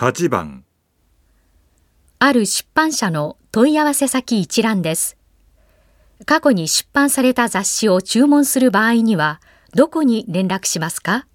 8番ある出版社の問い合わせ先一覧です。過去に出版された雑誌を注文する場合には、どこに連絡しますか？